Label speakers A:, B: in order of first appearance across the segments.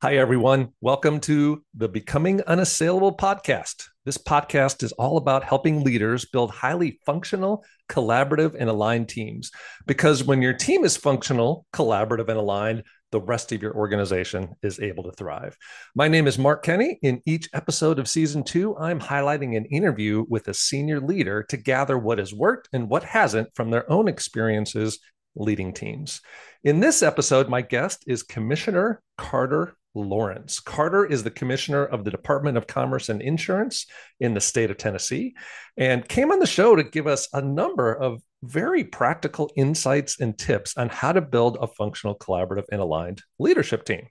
A: Hi, everyone. Welcome to the Becoming Unassailable podcast. This podcast is all about helping leaders build highly functional, collaborative, and aligned teams. Because when your team is functional, collaborative, and aligned, the rest of your organization is able to thrive. My name is Mark Kenny. In each episode of season two, I'm highlighting an interview with a senior leader to gather what has worked and what hasn't from their own experiences leading teams. In this episode, my guest is Commissioner Carter Lawrence. Carter is the commissioner of the Department of Commerce and Insurance in the state of Tennessee and came on the show to give us a number of very practical insights and tips on how to build a functional, collaborative, and aligned leadership team.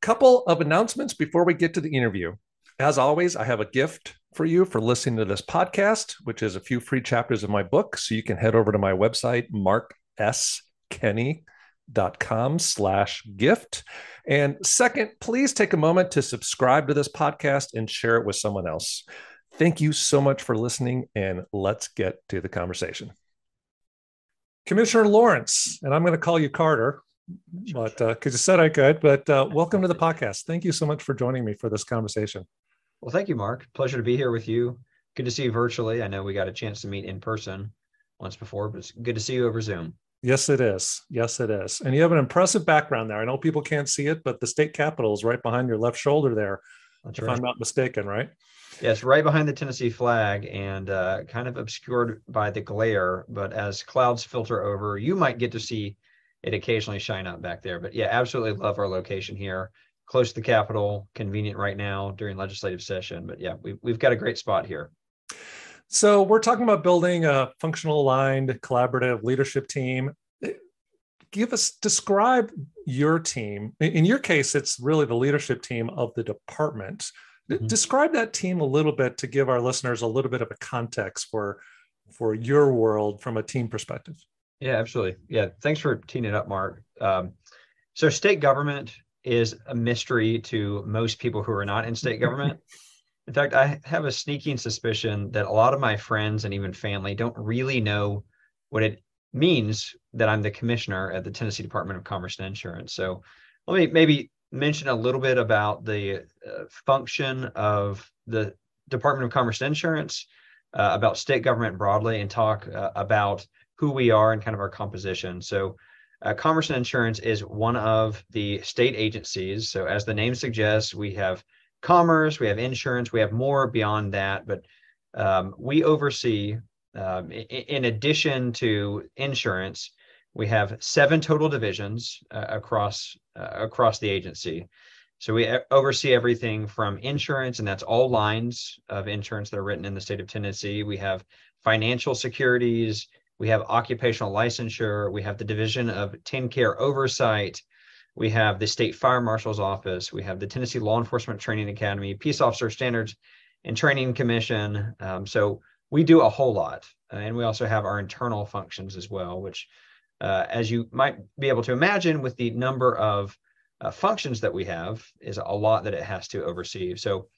A: Couple of announcements before we get to the interview. As always, I have a gift for you for listening to this podcast, which is a few free chapters of my book. So you can head over to my website, Mark S. Kenny dot com slash gift. And second please take a moment to subscribe to this podcast and share it with someone else. Thank you so much for listening and let's get to the conversation. Commissioner lawrence and i'm going to call you carter but because uh, you said i could but uh, welcome to the podcast. Thank you so much for joining me for this conversation.
B: Well thank you mark. Pleasure to be here with you. Good to see you virtually. I know we got a chance to meet in person once before but it's good to see you over zoom
A: Yes, it is. Yes, it is. And you have an impressive background there. I know people can't see it, but the state capitol is right behind your left shoulder there, That's if right. I'm not mistaken, right?
B: Yes, right behind the Tennessee flag and uh, kind of obscured by the glare. But as clouds filter over, you might get to see it occasionally shine up back there. But yeah, absolutely love our location here, close to the Capitol, convenient right now during legislative session. But yeah, we've, we've got a great spot here.
A: So we're talking about building a functional aligned collaborative leadership team. Give us describe your team. In your case, it's really the leadership team of the department. Mm-hmm. Describe that team a little bit to give our listeners a little bit of a context for for your world from a team perspective.
B: Yeah, absolutely. Yeah, thanks for teeing it up, Mark. Um, so state government is a mystery to most people who are not in state government. In fact, I have a sneaking suspicion that a lot of my friends and even family don't really know what it means that I'm the commissioner at the Tennessee Department of Commerce and Insurance. So let me maybe mention a little bit about the uh, function of the Department of Commerce and Insurance, uh, about state government broadly, and talk uh, about who we are and kind of our composition. So uh, Commerce and Insurance is one of the state agencies. So as the name suggests, we have commerce, we have insurance, we have more beyond that, but um, we oversee, um, in, addition to insurance, we have seven total divisions uh, across uh, across the agency. So we oversee everything from insurance, and that's all lines of insurance that are written in the state of Tennessee. We have financial securities, we have occupational licensure, we have the division of TennCare oversight, we have the State Fire Marshal's Office. We have the Tennessee Law Enforcement Training Academy, Peace Officer Standards and Training Commission. Um, so we do a whole lot. Uh, and we also have our internal functions as well, which, uh, as you might be able to imagine, with the number of uh, functions that we have, is a lot that it has to oversee. So,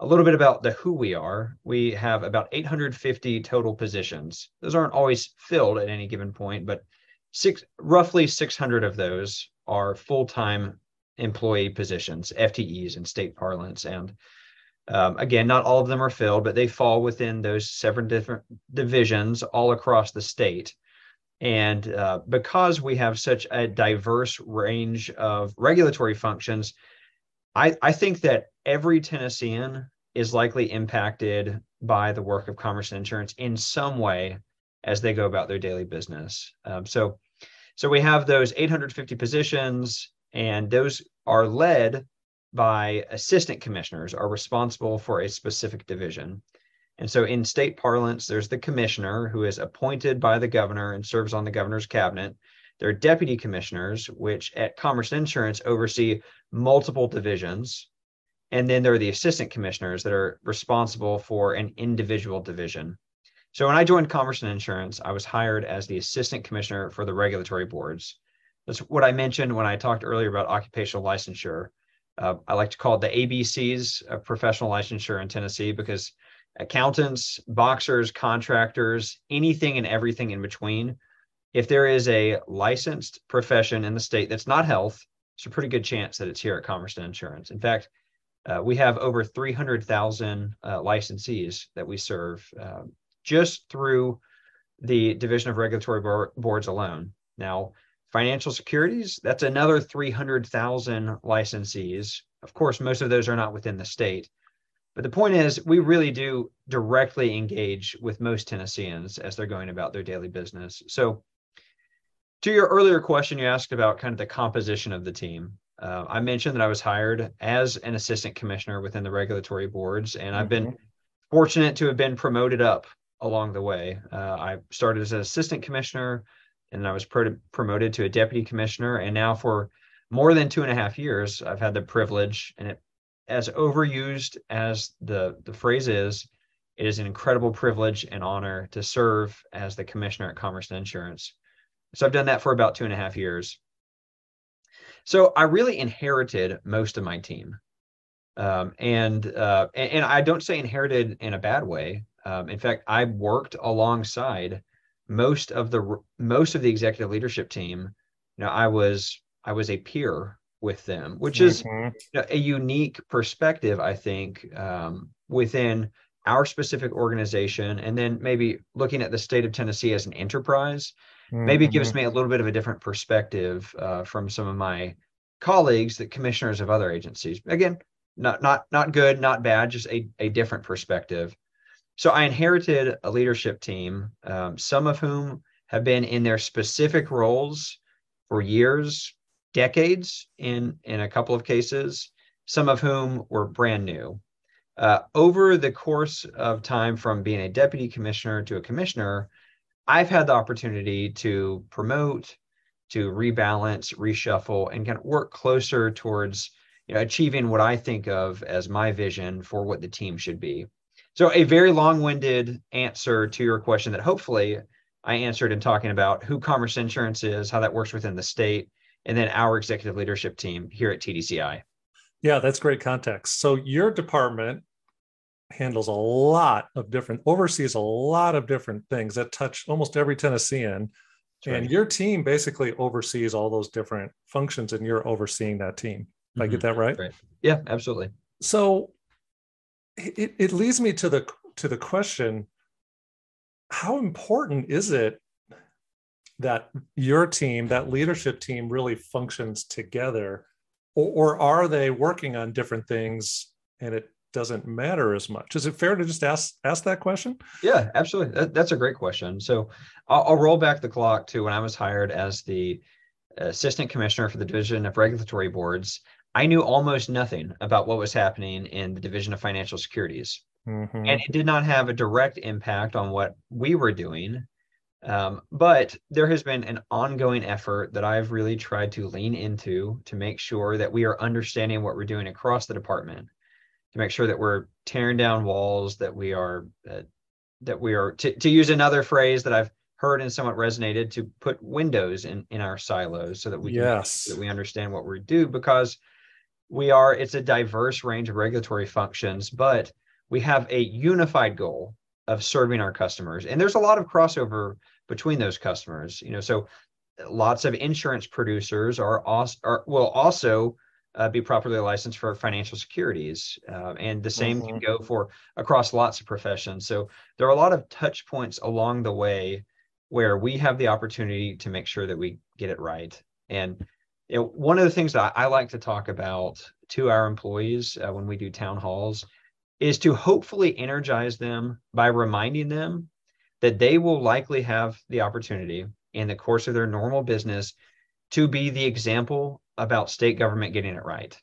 B: a little bit about the who we are. We have about 850 total positions. Those aren't always filled at any given point, but six roughly 600 of those are full-time employee positions, FTEs in state parlance. And um, again, not all of them are filled, but they fall within those seven different divisions all across the state. And uh, because we have such a diverse range of regulatory functions, I, I think that every Tennessean is likely impacted by the work of commerce and insurance in some way as they go about their daily business. Um, so so we have those 850 positions, and those are led by assistant commissioners are responsible for a specific division. And so in state parlance, there's the commissioner who is appointed by the governor and serves on the governor's cabinet. There are deputy commissioners, which at Commerce Insurance oversee multiple divisions. And then there are the assistant commissioners that are responsible for an individual division. So when I joined Commerce and Insurance, I was hired as the assistant commissioner for the regulatory boards. That's what I mentioned when I talked earlier about occupational licensure. Uh, I like to call it the ABCs of professional licensure in Tennessee because accountants, boxers, contractors, anything and everything in between, if there is a licensed profession in the state that's not health, it's a pretty good chance that it's here at Commerce and Insurance. In fact, uh, we have over 300,000 uh, licensees that we serve uh, just through the Division of Regulatory Boards alone. Now, financial securities, that's another 300,000 licensees. Of course, most of those are not within the state. But the point is, we really do directly engage with most Tennesseans as they're going about their daily business. So, to your earlier question, you asked about kind of the composition of the team. Uh, I mentioned that I was hired as an assistant commissioner within the regulatory boards, and. I've been mm-hmm. fortunate to have been promoted up along the way. Uh, I started as an assistant commissioner, and I was pro- promoted to a deputy commissioner, and now for more than two and a half years, I've had the privilege, and it, as overused as the the phrase is, it is an incredible privilege and honor to serve as the commissioner at Commerce and Insurance. So I've done that for about two and a half years. So I really inherited most of my team. Um, and, uh, and, and I don't say inherited in a bad way. Um, in fact, I worked alongside most of the most of the executive leadership team. You know, I was I was a peer with them, which is mm-hmm. you know, a unique perspective, I think, um, within our specific organization, and then maybe looking at the state of Tennessee as an enterprise mm-hmm. maybe gives me a little bit of a different perspective uh, from some of my colleagues, the commissioners of other agencies. Again, not not not good, not bad, just a, a different perspective. So I inherited a leadership team, um, some of whom have been in their specific roles for years, decades in in a couple of cases, some of whom were brand new. Uh, over the course of time from being a deputy commissioner to a commissioner, I've had the opportunity to promote, to rebalance, reshuffle, and kind of work closer towards you know, achieving what I think of as my vision for what the team should be. So, a very long winded answer to your question that hopefully I answered in talking about who Commerce Insurance is, how that works within the state, and then our executive leadership team here at TDCI.
A: Yeah, that's great context. So, your department handles a lot of different oversees a lot of different things that touch almost every tennessean That's and your team basically oversees all those different functions and you're overseeing that team mm-hmm. i get mm-hmm. that right?
B: right yeah absolutely
A: so it, it leads me to the to the question how important is it that your team that leadership team really functions together or, or are they working on different things and it doesn't matter as much. Is it fair to just ask ask that question?
B: Yeah, absolutely. That, that's a great question. So I'll, I'll, roll back the clock to when I was hired as the assistant commissioner for the division of regulatory boards. I knew almost nothing about what was happening in the division of financial securities, mm-hmm. and it did not have a direct impact on what we were doing. Um, but there has been an ongoing effort that I've really tried to lean into to make sure that we are understanding what we're doing across the department to make sure that we're tearing down walls, that we are uh, that we are to, to use another phrase that I've heard and somewhat resonated to put windows in in our silos so that we
A: yes.
B: that we understand what we do because we are it's a diverse range of regulatory functions, but we have a unified goal of serving our customers. And there's a lot of crossover between those customers. You know, so lots of insurance producers are also are, will also uh, be properly licensed for financial securities. Uh, and the same mm-hmm. can go for across lots of professions. So there are a lot of touch points along the way where we have the opportunity to make sure that we get it right. And you know, one of the things that I like to talk about to our employees uh, when we do town halls is to hopefully energize them by reminding them that they will likely have the opportunity in the course of their normal business to be the example about state government getting it right.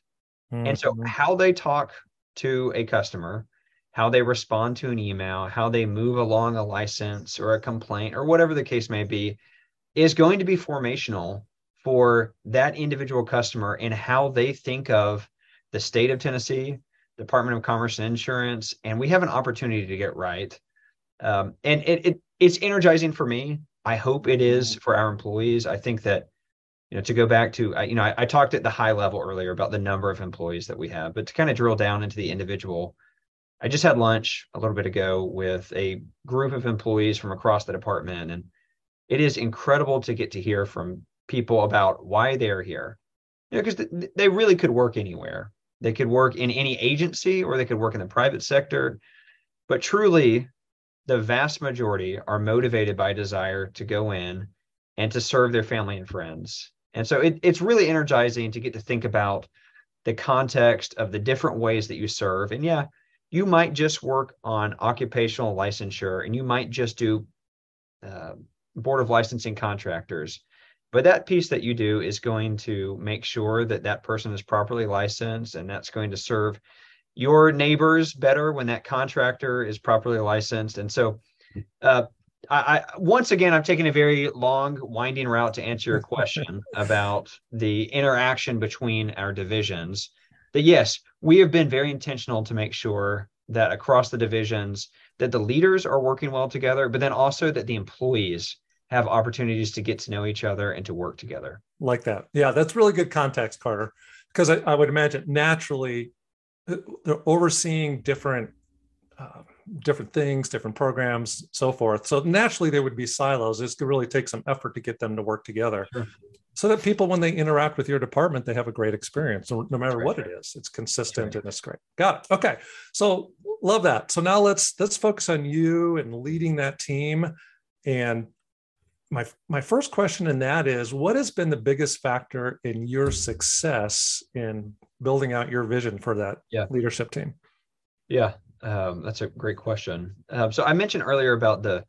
B: Mm-hmm. And so, mm-hmm. how they talk to a customer, how they respond to an email, how they move along a license or a complaint or whatever the case may be, is going to be formational for that individual customer and how they think of the state of Tennessee, Department of Commerce and Insurance, and we have an opportunity to get right. Um, and it, it it's energizing for me. I hope it is mm-hmm. for our employees. I think that you know to go back to I, you know I, I, talked at the high level earlier about the number of employees that we have but to kind of drill down into the individual i just had lunch a little bit ago with a group of employees from across the department and it is incredible to get to hear from people about why they're here you know, because th- they really could work anywhere. They could work in any agency or they could work in the private sector. But truly, the vast majority are motivated by desire to go in and to serve their family and friends. And so it, it's really energizing to get to think about the context of the different ways that you serve. And yeah, you might just work on occupational licensure and you might just do uh, board of licensing contractors but that piece that you do is going to make sure that that person is properly licensed and that's going to serve your neighbors better when that contractor is properly licensed. And so uh, I, I, once again i'm taking a very long winding route to answer your question about the interaction between our divisions. That yes we have been very intentional to make sure that across the divisions that the leaders are working well together but then also that the employees have opportunities to get to know each other and to work together.
A: Like that. Yeah, that's really good context, Carter. Because I, I would imagine naturally uh, they're overseeing different uh, different things, different programs, so forth. So naturally there would be silos. It's going to really take some effort to get them to work together. Sure. So that people, when they interact with your department, they have a great experience, no, no matter right. what it is. It's consistent right. and it's great. Got it. Okay, so love that. So now let's let's focus on you and leading that team, and my my first question in that is what has been the biggest factor in your success in building out your vision for that yeah. leadership team
B: yeah um, that's a great question um, so i mentioned earlier about the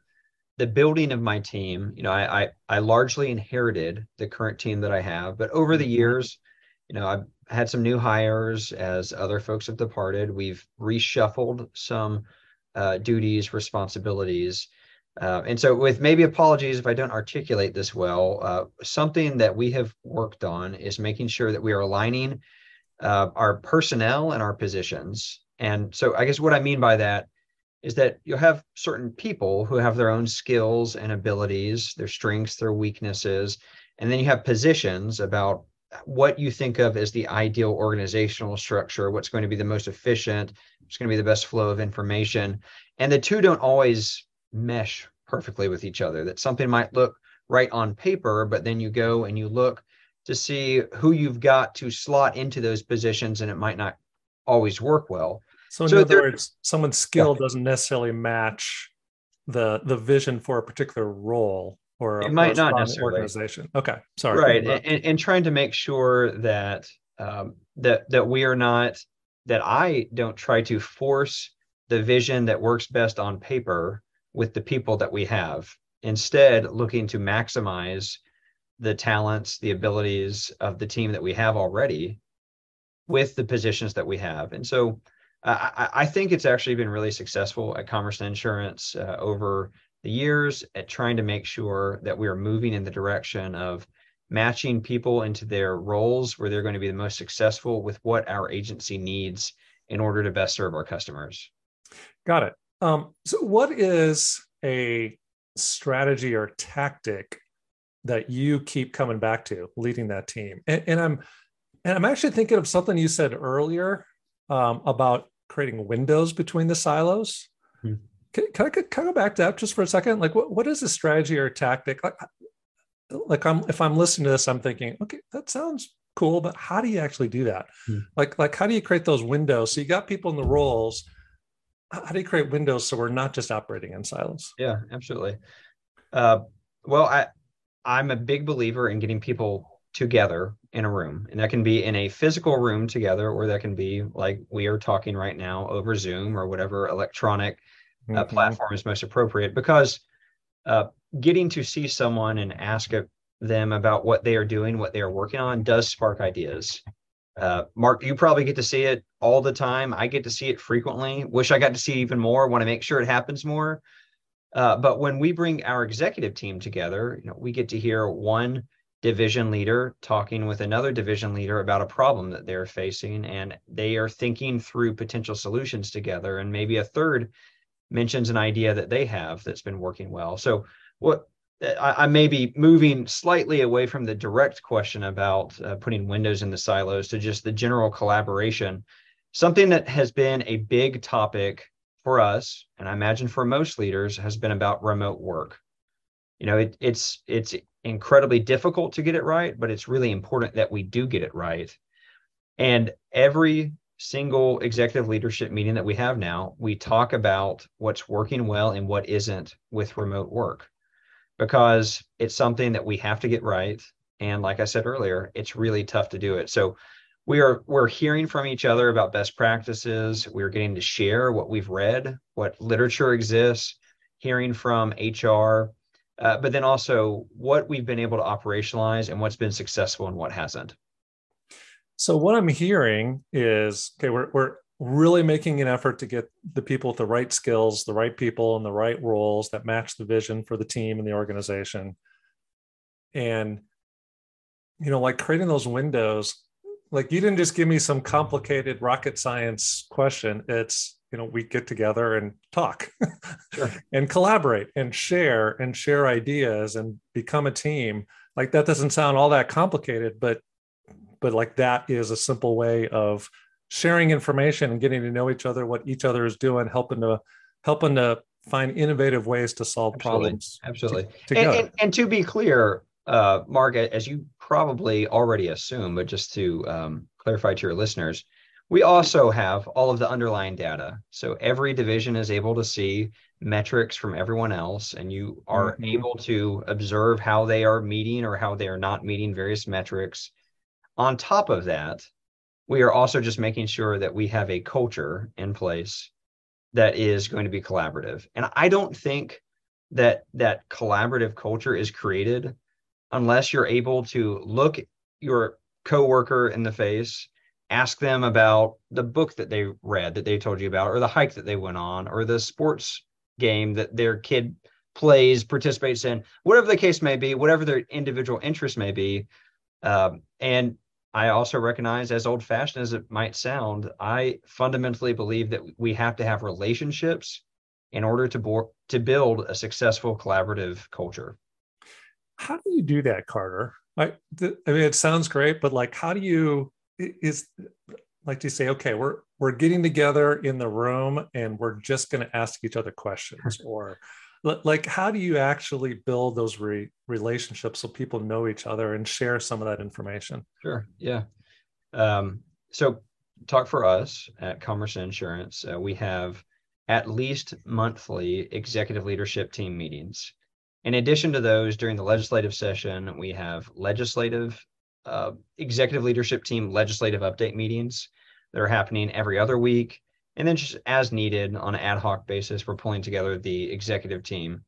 B: the building of my team you know I, I, I largely inherited the current team that i have but over the mm-hmm. years you know i've had some new hires as other folks have departed we've reshuffled some uh, duties responsibilities uh, and so, with maybe apologies if I don't articulate this well, uh, something that we have worked on is making sure that we are aligning uh, our personnel and our positions. And so, I guess what I mean by that is that you'll have certain people who have their own skills and abilities, their strengths, their weaknesses, and then you have positions about what you think of as the ideal organizational structure, what's going to be the most efficient, what's going to be the best flow of information. And the two don't always mesh perfectly with each other. That something might look right on paper, but then you go and you look to see who you've got to slot into those positions, and it might not always work well.
A: So, in so other words, someone's skill yeah. doesn't necessarily match the the vision for a particular role or
B: it might not necessarily
A: organization. Okay, sorry.
B: Right, and, and, trying to make sure that um, that that we are not that I don't try to force the vision that works best on paper with the people that we have. Instead, looking to maximize the talents, the abilities of the team that we have already with the positions that we have. And so uh, I, I, think it's actually been really successful at Commerce and Insurance uh, over the years at trying to make sure that we are moving in the direction of matching people into their roles where they're going to be the most successful with what our agency needs in order to best serve our customers.
A: Got it. Um, so, what is a strategy or tactic that you keep coming back to leading that team? And, and I'm and I'm actually thinking of something you said earlier um, about creating windows between the silos. Hmm. Can, can, I, can I go back to that just for a second? Like, what, what is a strategy or tactic? Like, like I'm if I'm listening to this, I'm thinking, okay, that sounds cool, but how do you actually do that? Hmm. Like, like how do you create those windows? So you got people in the roles how do you create windows so we're not just operating in silos?
B: Yeah, absolutely. Uh, well, I I'm a big believer in getting people together in a room, and that can be in a physical room together, or that can be like we are talking right now over Zoom or whatever electronic uh, mm-hmm. platform is most appropriate. Because uh, getting to see someone and ask them about what they are doing, what they are working on, does spark ideas. Uh, Mark, you probably get to see it all the time. I get to see it frequently. Wish I got to see even more. Want to make sure it happens more. Uh, but when we bring our executive team together, you know, we get to hear one division leader talking with another division leader about a problem that they're facing, and they are thinking through potential solutions together. And maybe a third mentions an idea that they have that's been working well. So what I, I, may be moving slightly away from the direct question about uh, putting windows in the silos to just the general collaboration. Something that has been a big topic for us, and I imagine for most leaders, has been about remote work. you know it, it's it's incredibly difficult to get it right but it's really important that we do get it right and every single executive leadership meeting that we have now we talk about what's working well and what isn't with remote work because it's something that we have to get right. And like i said earlier it's really tough to do it. So we are we're hearing from each other about best practices. We're getting to share what we've read what literature exists hearing from hr uh, but then also what we've been able to operationalize and what's been successful and what hasn't.
A: So what i'm hearing is okay we're, we're really making an effort to get the people with the right skills the right people and the right roles that match the vision for the team and the organization. And you know like creating those windows like you didn't just give me some complicated rocket science question. It's you know we get together and talk sure. and collaborate and share and share ideas and become a team. Like that doesn't sound all that complicated but but like that is a simple way of sharing information and getting to know each other what each other is doing helping to helping to find innovative ways to solve
B: absolutely.
A: problems
B: absolutely to, and, and, and to be clear uh, Mark, as you probably already assume, but just to um, clarify to your listeners, we also have all of the underlying data. So every division is able to see metrics from everyone else, and you are mm-hmm. able to observe how they are meeting or how they are not meeting various metrics. On top of that, we are also just making sure that we have a culture in place that is going to be collaborative. And I don't think that that collaborative culture is created unless you're able to look your coworker in the face, ask them about the book that they read that they told you about, or the hike that they went on, or the sports game that their kid plays, participates in, whatever the case may be, whatever their individual interest may be. Um, and I also recognize, as old fashioned as it might sound, I fundamentally believe that we have to have relationships in order to, bo- to build a successful collaborative culture.
A: How do you do that carter? I, th- I mean it sounds great but like how do you is like to say okay we're we're getting together in the room and we're just going to ask each other questions or like how do you actually build those re- relationships so people know each other and share some of that information?
B: Sure yeah. Um, so talk for us at commerce insurance. Uh, we have at least monthly executive leadership team meetings. In addition to those, during the legislative session, we have legislative, uh, executive leadership team legislative update meetings that are happening every other week. And then just as needed on an ad hoc basis, we're pulling together the executive team.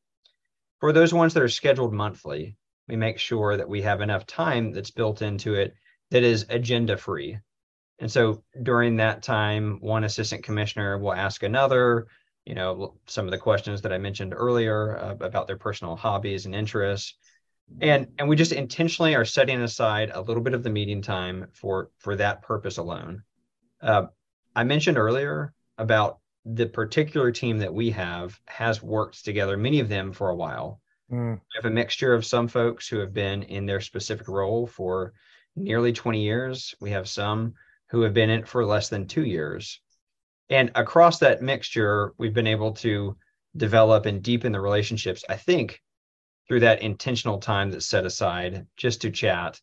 B: For those ones that are scheduled monthly, we make sure that we have enough time that's built into it that is agenda free. And so during that time, one assistant commissioner will ask another, you know some of the questions that i mentioned earlier uh, about their personal hobbies and interests and and we just intentionally are setting aside a little bit of the meeting time for for that purpose alone uh, i mentioned earlier about the particular team that we have has worked together many of them for a while mm. we have a mixture of some folks who have been in their specific role for nearly 20 years we have some who have been in it for less than two years and across that mixture, we've been able to develop and deepen the relationships, I think, through that intentional time that's set aside just to chat.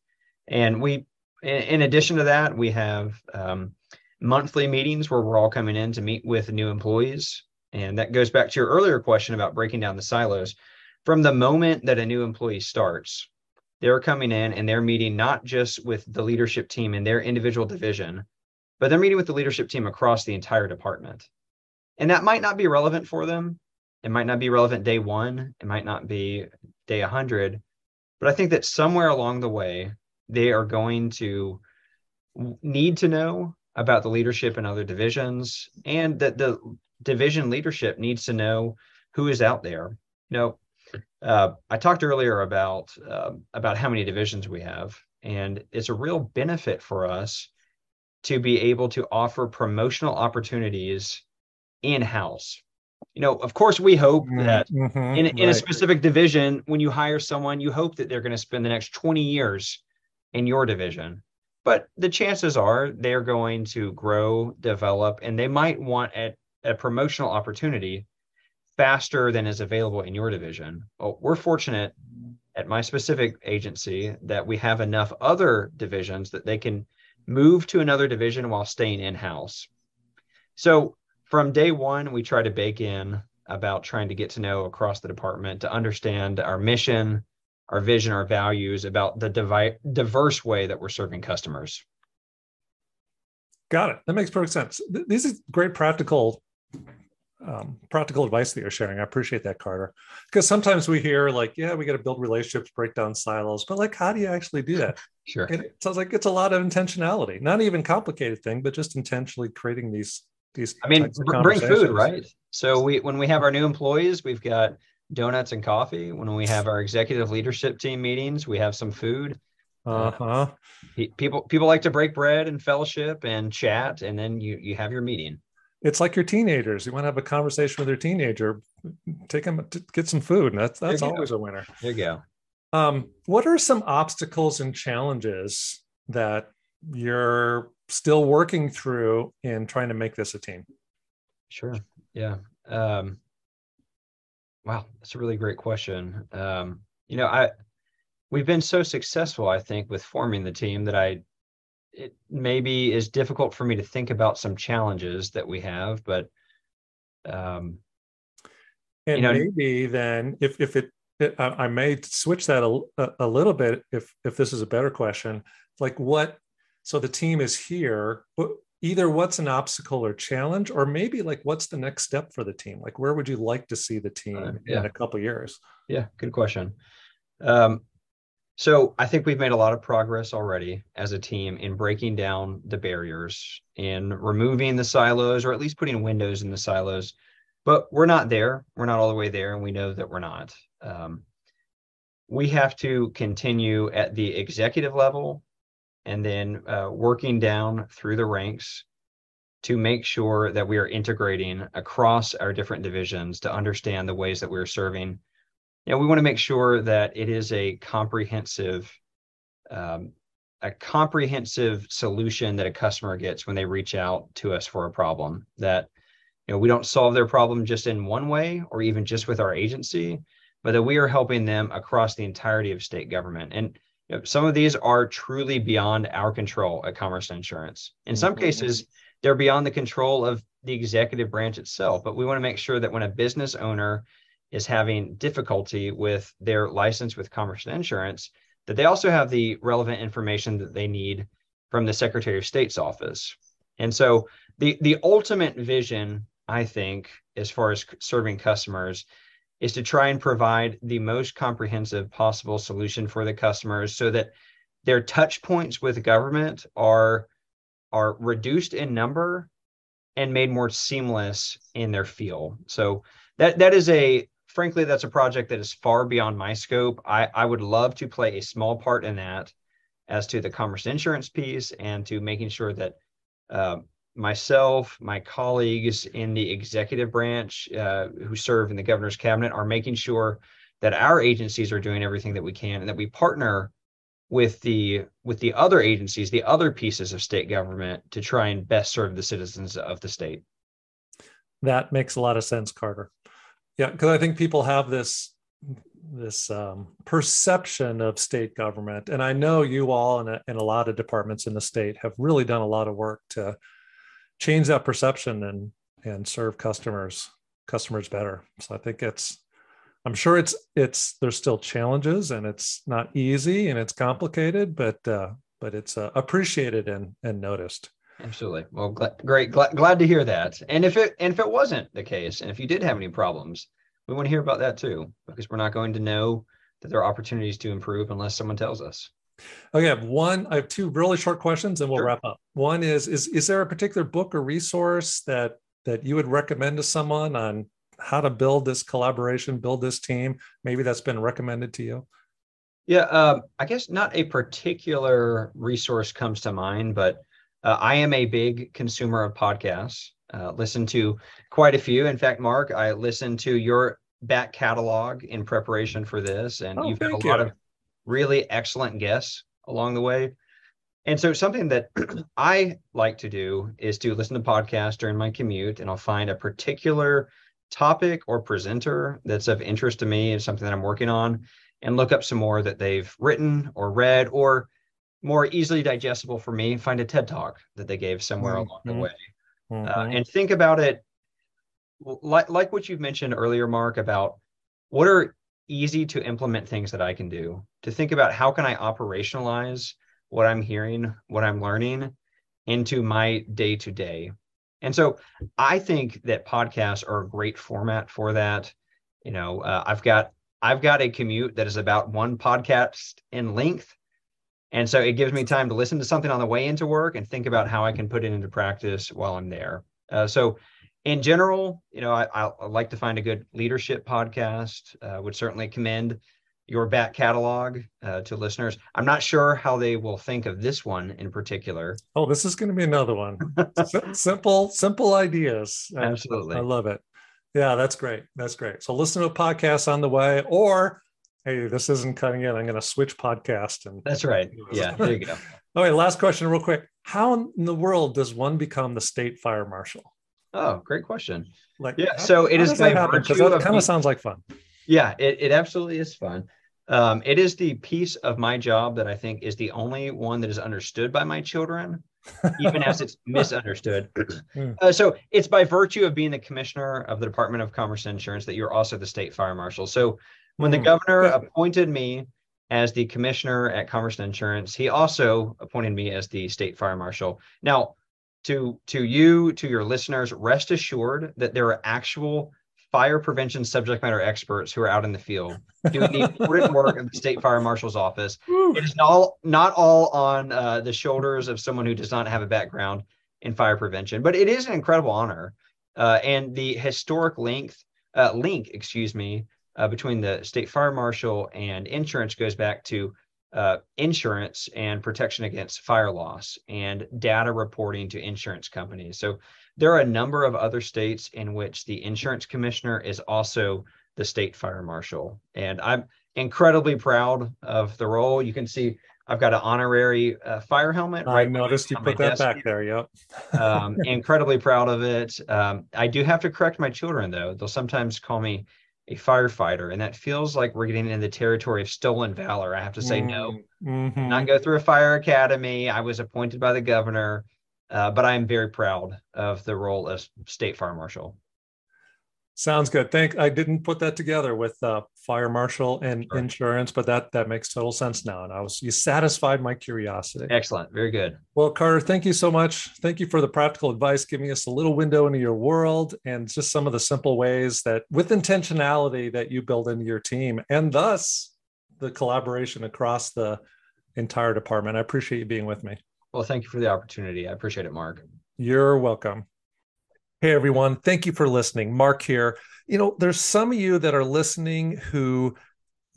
B: And we, in addition to that, we have um, monthly meetings where we're all coming in to meet with new employees. And that goes back to your earlier question about breaking down the silos. From the moment that a new employee starts, they're coming in and they're meeting not just with the leadership team in their individual division, but they're meeting with the leadership team across the entire department. And that might not be relevant for them. It might not be relevant day one. It might not be day 100. But I think that somewhere along the way, they are going to need to know about the leadership in other divisions and that the division leadership needs to know who is out there. You know, uh, I talked earlier about uh, about how many divisions we have, and it's a real benefit for us to be able to offer promotional opportunities in house. You know, of course, we hope mm-hmm. that mm-hmm, in, in right. a specific division, when you hire someone, you hope that they're going to spend the next 20 years in your division. But the chances are they're going to grow, develop, and they might want a, a promotional opportunity faster than is available in your division. Well, we're fortunate at my specific agency that we have enough other divisions that they can move to another division while staying in house. So from day one, we try to bake in about trying to get to know across the department to understand our mission, our vision, our values about the divi- diverse way that we're serving customers.
A: Got it. That makes perfect sense. This is great practical um, practical advice that you're sharing. I appreciate that, Carter. Because sometimes we hear like, yeah, we got to build relationships, break down silos, but like, how do you actually do that?
B: Sure.
A: And it sounds like it's a lot of intentionality, not even complicated thing, but just intentionally creating these these.
B: I mean, bring food, right? So we when we have our new employees, we've got donuts and coffee. When we have our executive leadership team meetings, we have some food.
A: Uh-huh.
B: Uh, people people like to break bread and fellowship and chat, and then you you have your meeting
A: it's like your teenagers. You want to have a conversation with your teenager, take them to get some food. And that's that's always
B: go.
A: a winner.
B: There you go.
A: Um, what are some obstacles and challenges that you're still working through in trying to make this a team?
B: Sure. Yeah. Um, wow, that's a really great question. Um, you know, I we've been so successful, I think, with forming the team that I it maybe is difficult for me to think about some challenges that we have, but um,
A: and you know, maybe then if if it, it I, may switch that a, a little bit if if this is a better question, like what so the team is here either what's an obstacle or challenge or maybe like what's the next step for the team like where would you like to see the team uh, yeah. in a couple years
B: yeah good question um, so I think we've made a lot of progress already as a team in breaking down the barriers, in removing the silos, or at least putting windows in the silos. But we're not there. We're not all the way there, and we know that we're not. Um, we have to continue at the executive level and then uh, working down through the ranks to make sure that we are integrating across our different divisions to understand the ways that we're serving you know, we want to make sure that it is a comprehensive, um, a comprehensive solution that a customer gets when they reach out to us for a problem. That you know, we don't solve their problem just in one way or even just with our agency, but that we are helping them across the entirety of state government. And you know, some of these are truly beyond our control at Commerce Insurance. In some mm-hmm. cases, they're beyond the control of the executive branch itself. But we want to make sure that when a business owner is having difficulty with their license with Commerce Insurance, that they also have the relevant information that they need from the Secretary of State's office. And so the the ultimate vision, I think, as far as serving customers, is to try and provide the most comprehensive possible solution for the customers so that their touch points with government are are reduced in number and made more seamless in their feel. So that that is a frankly, that's a project that is far beyond my scope. I, I would love to play a small part in that as to the commerce insurance piece and to making sure that uh, myself, my colleagues in the executive branch uh, who serve in the governor's cabinet are making sure that our agencies are doing everything that we can and that we partner with the with the other agencies, the other pieces of state government to try and best serve the citizens of the state.
A: That makes a lot of sense, Carter. Yeah, because I think people have this this um, perception of state government, and I know you all and a, and a lot of departments in the state have really done a lot of work to change that perception and and serve customers customers better. So I think it's I'm sure it's it's there's still challenges and it's not easy and it's complicated, but uh, but it's uh, appreciated and and noticed.
B: Absolutely. Well, great. Glad, glad to hear that. And if it and if it wasn't the case, and if you did have any problems, we want to hear about that too, because we're not going to know that there are opportunities to improve unless someone tells us.
A: Okay, I have one. I have two really short questions, and we'll sure. wrap up. One is: is is there a particular book or resource that that you would recommend to someone on how to build this collaboration, build this team? Maybe that's been recommended to you.
B: Yeah, um, I guess not a particular resource comes to mind, but uh, I am a big consumer of podcasts. Uh, listen to quite a few. In fact, Mark, I listened to your back catalog in preparation for this, and oh, you've got a you. lot of really excellent guests along the way. And so, something that I like to do is to listen to podcasts during my commute, and I'll find a particular topic or presenter that's of interest to me and something that I'm working on and look up some more that they've written or read or more easily digestible for me, find a TED talk that they gave somewhere mm-hmm. along the way. Mm-hmm. Uh, and think about it like, like what you've mentioned earlier, Mark, about what are easy to implement things that I can do to think about how can I operationalize what I'm hearing, what I'm learning into my day to day. And so I think that podcasts are a great format for that. You know, uh, I've got I've got a commute that is about one podcast in length. And so it gives me time to listen to something on the way into work and think about how I can put it into practice while I'm there. Uh, so in general, you know, I, I, like to find a good leadership podcast. Uh, would certainly commend your back catalog uh, to listeners. I'm not sure how they will think of this one in particular.
A: Oh, this is going to be another one. simple, simple ideas.
B: Absolutely,
A: I, I, love it. Yeah, that's great. That's great. So listen to a podcast on the way, or hey, this isn't cutting it. I'm going to switch podcast. And
B: that's right. Yeah, there you go.
A: All right, last question, real quick. How in the world does one become the state fire marshal?
B: Oh, great question. Like, yeah, so it is by
A: virtue that kind of sounds like fun.
B: Yeah, it, it absolutely is fun. Um, it is the piece of my job that I think is the only one that is understood by my children, even as it's misunderstood. Hmm. Uh, so it's by virtue of being the commissioner of the Department of Commerce and Insurance that you're also the state fire marshal. So when the hmm. governor appointed me as the commissioner at Commerce and Insurance, he also appointed me as the state fire marshal. Now, to to you to your listeners rest assured that there are actual fire prevention subject matter experts who are out in the field doing the important work of the state fire marshal's office. It is not not all on uh, the shoulders of someone who does not have a background in fire prevention but it is an incredible honor uh, and the historic length uh, link excuse me uh, between the state fire marshal and insurance goes back to uh, insurance and protection against fire loss and data reporting to insurance companies. So there are a number of other states in which the insurance commissioner is also the state fire marshal. And I'm incredibly proud of the role. You can see I've got an honorary uh, fire helmet.
A: I right noticed you put that back there. Yep.
B: um, incredibly proud of it. Um, I do have to correct my children though. They'll sometimes call me a firefighter, and that feels like we're getting in the territory of stolen valor. I have to say mm, no, mm-hmm. not go through a fire academy. I was appointed by the governor, uh, but I am very proud of the role as state fire marshal.
A: Sounds good. Thank. I didn't put that together with uh, fire marshal and sure. insurance, but that that makes total sense now. And I was you satisfied my curiosity.
B: Excellent. Very good.
A: Well, Carter, thank you so much. Thank you for the practical advice, giving us a little window into your world and just some of the simple ways that, with intentionality, that you build into your team, and thus the collaboration across the entire department. I appreciate you being with me.
B: Well, thank you for the opportunity. I appreciate it, Mark.
A: You're welcome. Hey, everyone. Thank you for listening. Mark here. You know, there's some of you that are listening who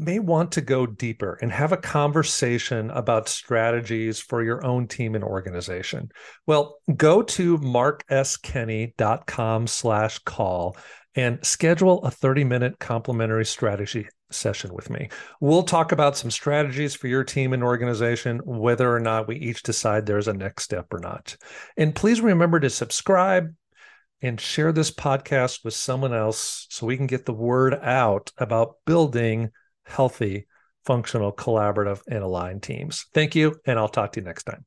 A: may want to go deeper and have a conversation about strategies for your own team and organization. Well, go to markskenny.com slash call and schedule a 30 minute complimentary strategy session with me. We'll talk about some strategies for your team and organization, whether or not we each decide there's a next step or not. And please remember to subscribe, and share this podcast with someone else so we can get the word out about building healthy, functional, collaborative, and aligned teams. Thank you, and I'll talk to you next time.